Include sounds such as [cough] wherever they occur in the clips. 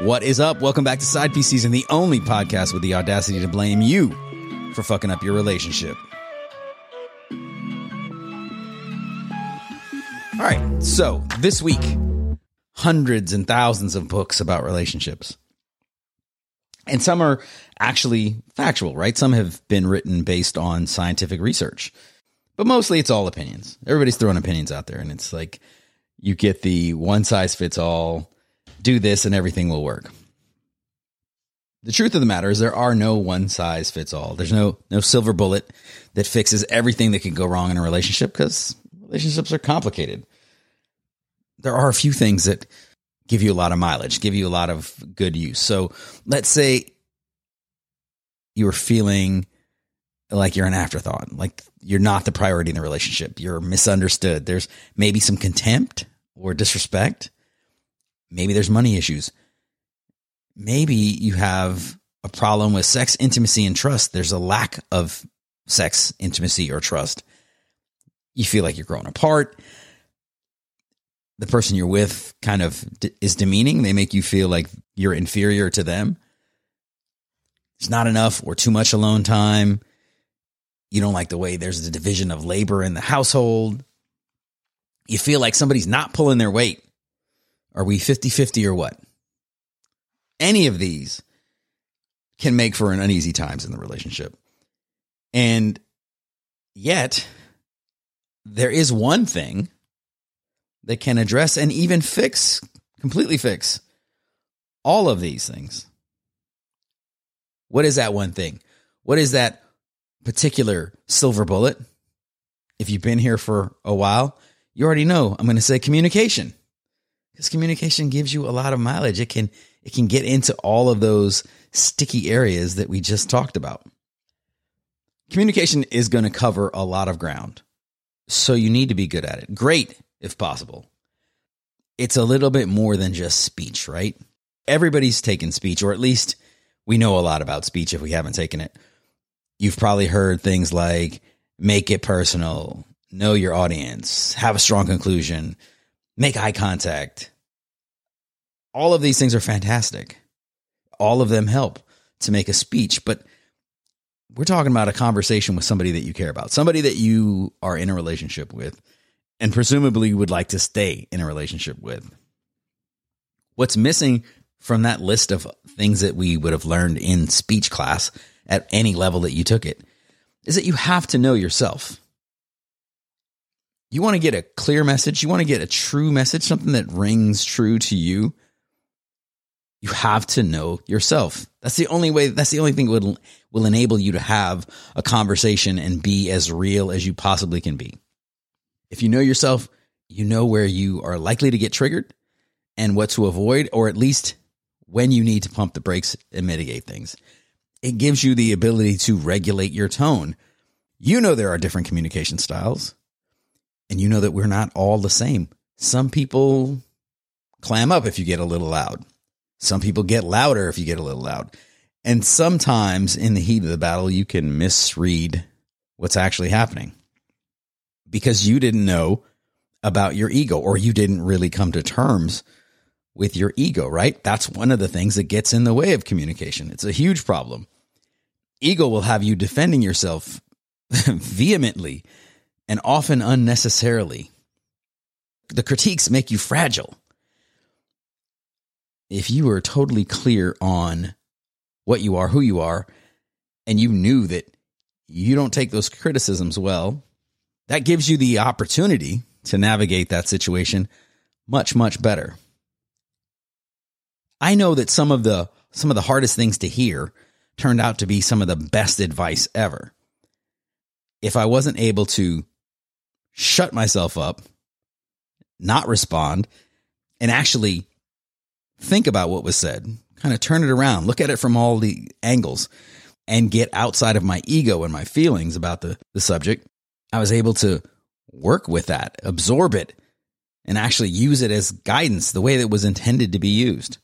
What is up? Welcome back to Side Piece Season, the only podcast with the audacity to blame you for fucking up your relationship. All right, so this week, hundreds and thousands of books about relationships. And some are actually factual, right? Some have been written based on scientific research, but mostly it's all opinions. Everybody's throwing opinions out there, and it's like you get the one size fits all do this and everything will work. The truth of the matter is there are no one size fits all. There's no no silver bullet that fixes everything that can go wrong in a relationship because relationships are complicated. There are a few things that give you a lot of mileage, give you a lot of good use. So let's say you are feeling like you're an afterthought, like you're not the priority in the relationship. You're misunderstood. There's maybe some contempt or disrespect. Maybe there's money issues. Maybe you have a problem with sex, intimacy, and trust. There's a lack of sex, intimacy, or trust. You feel like you're growing apart. The person you're with kind of d- is demeaning. They make you feel like you're inferior to them. It's not enough or too much alone time. You don't like the way there's the division of labor in the household. You feel like somebody's not pulling their weight. Are we 50 50 or what? Any of these can make for an uneasy times in the relationship. And yet, there is one thing that can address and even fix, completely fix all of these things. What is that one thing? What is that particular silver bullet? If you've been here for a while, you already know I'm going to say communication because communication gives you a lot of mileage. It can it can get into all of those sticky areas that we just talked about. Communication is going to cover a lot of ground. So you need to be good at it. Great if possible. It's a little bit more than just speech, right? Everybody's taken speech or at least we know a lot about speech if we haven't taken it. You've probably heard things like make it personal, know your audience, have a strong conclusion, make eye contact. All of these things are fantastic. All of them help to make a speech, but we're talking about a conversation with somebody that you care about, somebody that you are in a relationship with, and presumably you would like to stay in a relationship with. What's missing from that list of things that we would have learned in speech class at any level that you took it is that you have to know yourself. You want to get a clear message, you want to get a true message, something that rings true to you. You have to know yourself. That's the only way, that's the only thing that will, will enable you to have a conversation and be as real as you possibly can be. If you know yourself, you know where you are likely to get triggered and what to avoid, or at least when you need to pump the brakes and mitigate things. It gives you the ability to regulate your tone. You know there are different communication styles. And you know that we're not all the same. Some people clam up if you get a little loud. Some people get louder if you get a little loud. And sometimes in the heat of the battle, you can misread what's actually happening because you didn't know about your ego or you didn't really come to terms with your ego, right? That's one of the things that gets in the way of communication. It's a huge problem. Ego will have you defending yourself [laughs] vehemently and often unnecessarily. The critiques make you fragile. If you were totally clear on what you are, who you are, and you knew that you don't take those criticisms well, that gives you the opportunity to navigate that situation much, much better. I know that some of the some of the hardest things to hear turned out to be some of the best advice ever. If I wasn't able to shut myself up, not respond, and actually think about what was said, kind of turn it around, look at it from all the angles, and get outside of my ego and my feelings about the, the subject, I was able to work with that, absorb it, and actually use it as guidance the way that it was intended to be used.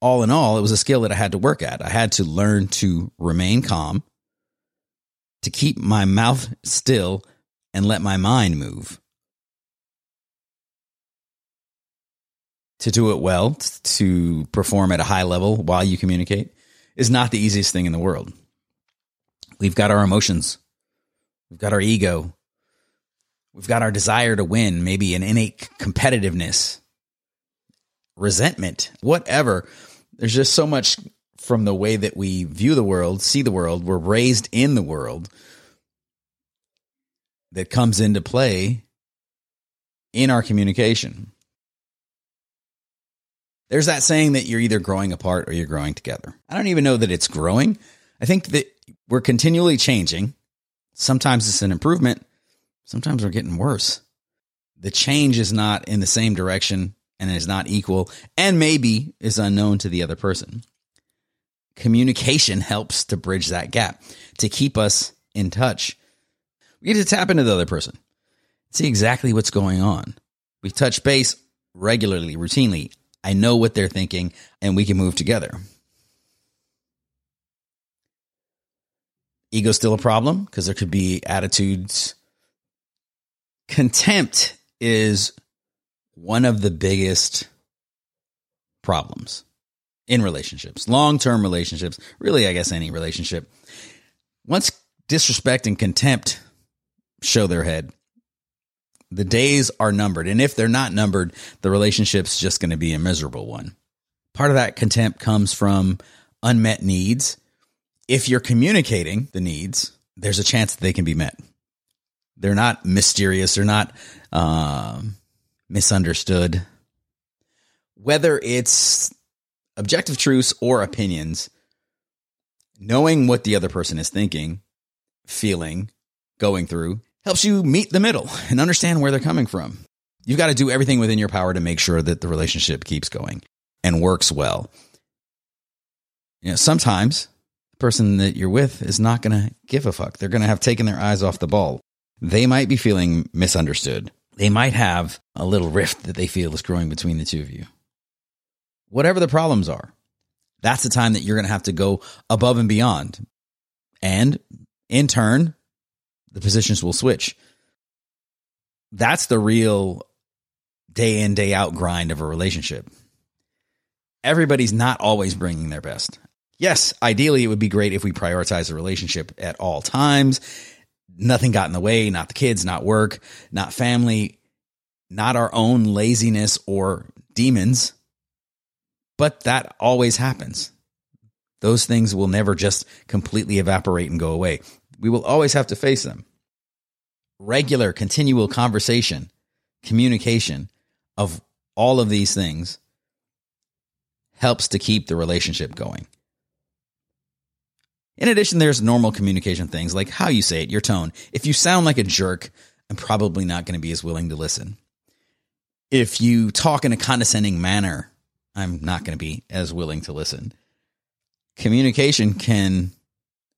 All in all, it was a skill that I had to work at. I had to learn to remain calm, to keep my mouth still and let my mind move. to do it well, to perform at a high level while you communicate is not the easiest thing in the world. We've got our emotions. We've got our ego. We've got our desire to win, maybe an innate competitiveness, resentment, whatever. There's just so much from the way that we view the world, see the world, we're raised in the world that comes into play in our communication. There's that saying that you're either growing apart or you're growing together. I don't even know that it's growing. I think that we're continually changing. Sometimes it's an improvement, sometimes we're getting worse. The change is not in the same direction and is not equal and maybe is unknown to the other person. Communication [laughs] helps to bridge that gap, to keep us in touch. We get to tap into the other person, see exactly what's going on. We touch base regularly, routinely. I know what they're thinking, and we can move together. Ego's still a problem because there could be attitudes. Contempt is one of the biggest problems in relationships, long term relationships, really, I guess any relationship. Once disrespect and contempt show their head, the days are numbered. And if they're not numbered, the relationship's just going to be a miserable one. Part of that contempt comes from unmet needs. If you're communicating the needs, there's a chance that they can be met. They're not mysterious. They're not uh, misunderstood. Whether it's objective truths or opinions, knowing what the other person is thinking, feeling, going through helps you meet the middle and understand where they're coming from. You've got to do everything within your power to make sure that the relationship keeps going and works well. You know, sometimes the person that you're with is not going to give a fuck. They're going to have taken their eyes off the ball. They might be feeling misunderstood. They might have a little rift that they feel is growing between the two of you. Whatever the problems are, that's the time that you're going to have to go above and beyond. And in turn, the positions will switch. That's the real day in, day out grind of a relationship. Everybody's not always bringing their best. Yes, ideally, it would be great if we prioritize the relationship at all times. Nothing got in the way, not the kids, not work, not family, not our own laziness or demons. But that always happens. Those things will never just completely evaporate and go away we will always have to face them. Regular, continual conversation, communication of all of these things helps to keep the relationship going. In addition, there's normal communication things like how you say it, your tone. If you sound like a jerk, I'm probably not going to be as willing to listen. If you talk in a condescending manner, I'm not going to be as willing to listen. Communication can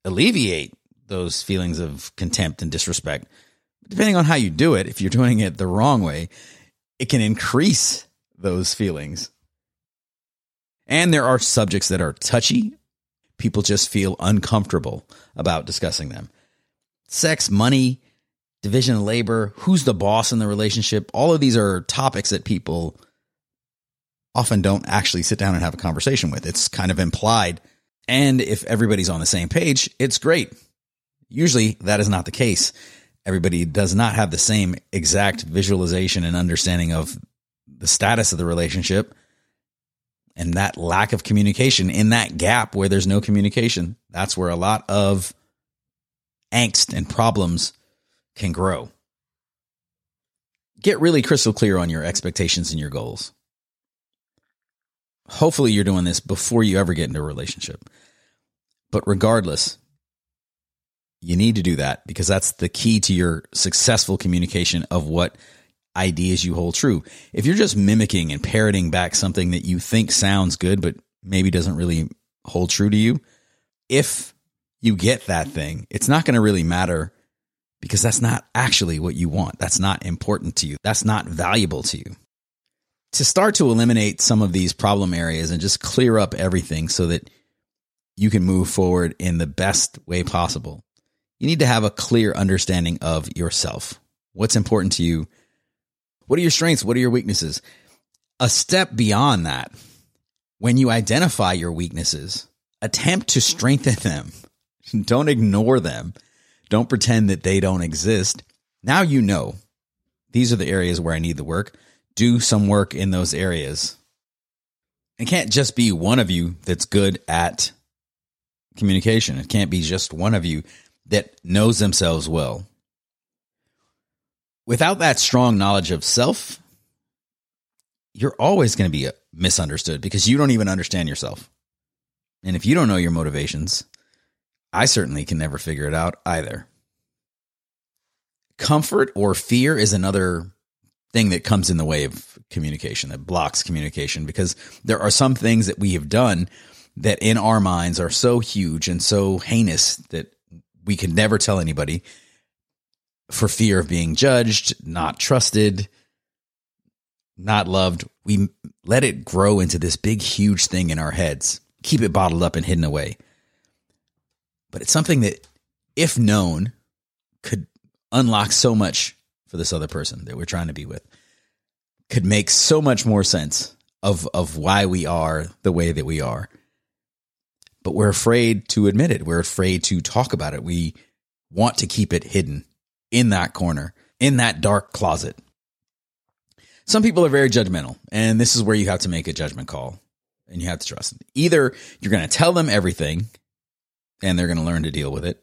alleviate those feelings of contempt and disrespect. Depending on how you do it, if you're doing it the wrong way, it can increase those feelings. And there are subjects that are touchy. People just feel uncomfortable about discussing them. Sex, money, division of labor, who's the boss in the relationship. All of these are topics that people often don't actually sit down and have a conversation with. It's kind of implied. And if everybody's on the same page, it's great. Usually that is not the case. Everybody does not have the same exact visualization and understanding of the status of the relationship. And that lack of communication in that gap where there's no communication, that's where a lot of angst and problems can grow. Get really crystal clear on your expectations and your goals. Hopefully, you're doing this before you ever get into a relationship. But regardless, you need to do that because that's the key to your successful communication of what ideas you hold true. If you're just mimicking and parroting back something that you think sounds good, but maybe doesn't really hold true to you, if you get that thing, it's not going to really matter because that's not actually what you want. That's not important to you. That's not valuable to you. To start to eliminate some of these problem areas and just clear up everything so that you can move forward in the best way possible you need to have a clear understanding of yourself. What's important to you? What are your strengths? What are your weaknesses? A step beyond that, when you identify your weaknesses, attempt to strengthen them. [laughs] Don't ignore them. Don't pretend that they don't exist. Now you know these are the areas where I need the work. Do some work in those areas. It can't just be one of you that's good at communication. It can't be just one of you that knows themselves well. Without that strong knowledge of self, you're always going to be uh, misunderstood because you don't even understand yourself. And if you don't know your motivations, I certainly can never figure it out either. Comfort or fear is another thing that comes in the way of communication, that blocks communication, because there are some things that we have done that in our minds are so huge and so heinous that we can never tell anybody for fear of being judged, not trusted, not loved. We let it grow into this big, huge thing in our heads, keep it bottled up and hidden away. But it's something that, if known, could unlock so much for this other person that we're trying to be with, could make so much more sense of, of why we are the way that we are but we're afraid to admit it. We're afraid to talk about it. We want to keep it hidden in that corner, in that dark closet. Some people are very judgmental, and this is where you have to make a judgment call and you have to trust. Either you're going to tell them everything and they're going to learn to deal with it,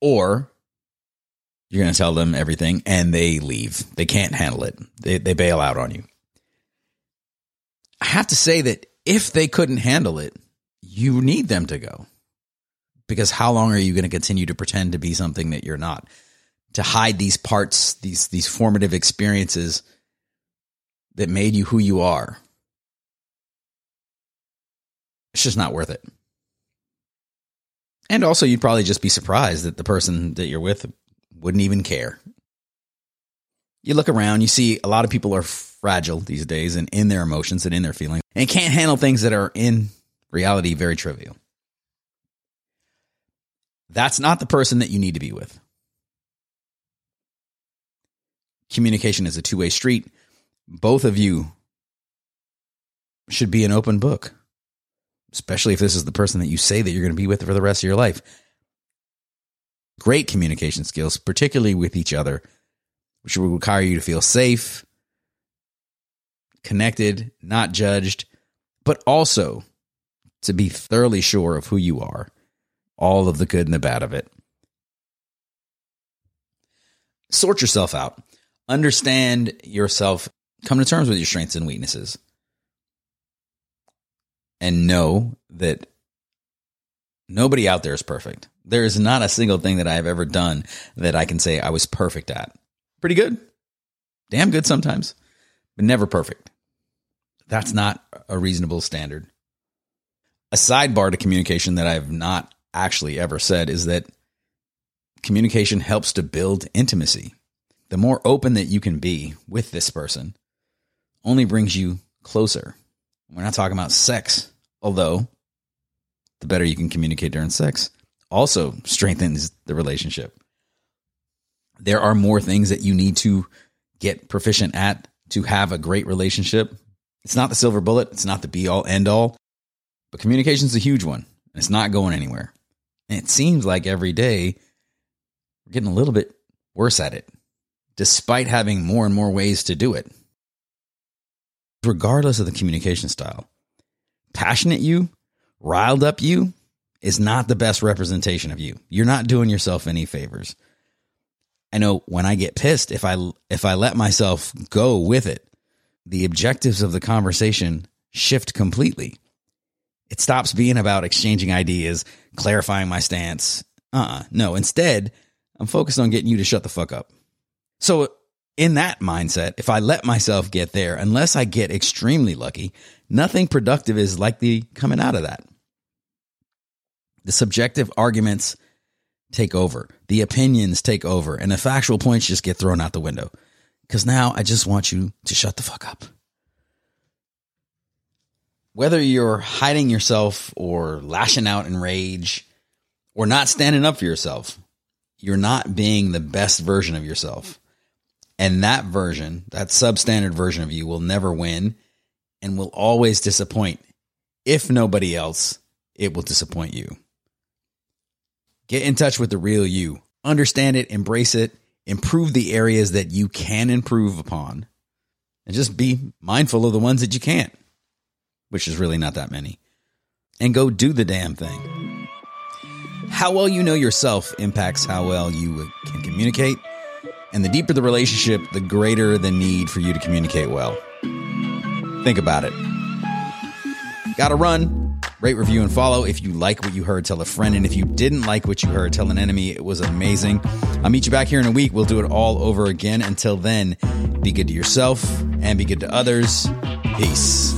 or you're going to tell them everything and they leave. They can't handle it, they, they bail out on you. I have to say that if they couldn't handle it, you need them to go. Because how long are you going to continue to pretend to be something that you're not? To hide these parts, these these formative experiences that made you who you are. It's just not worth it. And also you'd probably just be surprised that the person that you're with wouldn't even care. You look around, you see a lot of people are fragile these days and in their emotions and in their feelings and can't handle things that are in Reality, very trivial. That's not the person that you need to be with. Communication is a two way street. Both of you should be an open book, especially if this is the person that you say that you're going to be with for the rest of your life. Great communication skills, particularly with each other, which will require you to feel safe, connected, not judged, but also to be thoroughly sure of who you are, all of the good and the bad of it. Sort yourself out, understand yourself, come to terms with your strengths and weaknesses, and know that nobody out there is perfect. There is not a single thing that I have ever done that I can say I was perfect at. Pretty good, damn good sometimes, but never perfect. That's not a reasonable standard a sidebar to communication that I've not actually ever said is that communication helps to build intimacy. The more open that you can be with this person only brings you closer. We're not talking about sex, although the better you can communicate during sex also strengthens the relationship. There are more things that you need to get proficient at to have a great relationship. It's not the silver bullet, it's not the be all end all, but communication is a huge one. And It's not going anywhere. And it seems like every day we're getting a little bit worse at it, despite having more and more ways to do it. Regardless of the communication style, passionate you, riled up you is not the best representation of you. You're not doing yourself any favors. I know when I get pissed, if I if I let myself go with it, the objectives of the conversation shift completely. It stops being about exchanging ideas, clarifying my stance. Uh uh No, instead, I'm focused on getting you to shut the fuck up. So, in that mindset, if I let myself get there, unless I get extremely lucky, nothing productive is likely coming out of that. The subjective arguments take over, the opinions take over, and the factual points just get thrown out the window. Because now I just want you to shut the fuck up whether you're hiding yourself or lashing out in rage or not standing up for yourself, you're not being the best version of yourself. And that version, that substandard version of you, will never win and will always disappoint. If nobody else, it will disappoint you. Get in touch with the real you. Understand it, embrace it, improve the areas that you can improve upon, and just be mindful of the ones that you can't, which is really not that many. And go do the damn thing. How well you know yourself impacts how well you can communicate. And the deeper the relationship, the greater the need for you to communicate well. Think about it. Gotta run. Rate, review, and follow. If you like what you heard, tell a friend. And if you didn't like what you heard, tell an enemy. It was amazing. I'll meet you back here in a week. We'll do it all over again. Until then, be good to yourself and be good to others. Peace.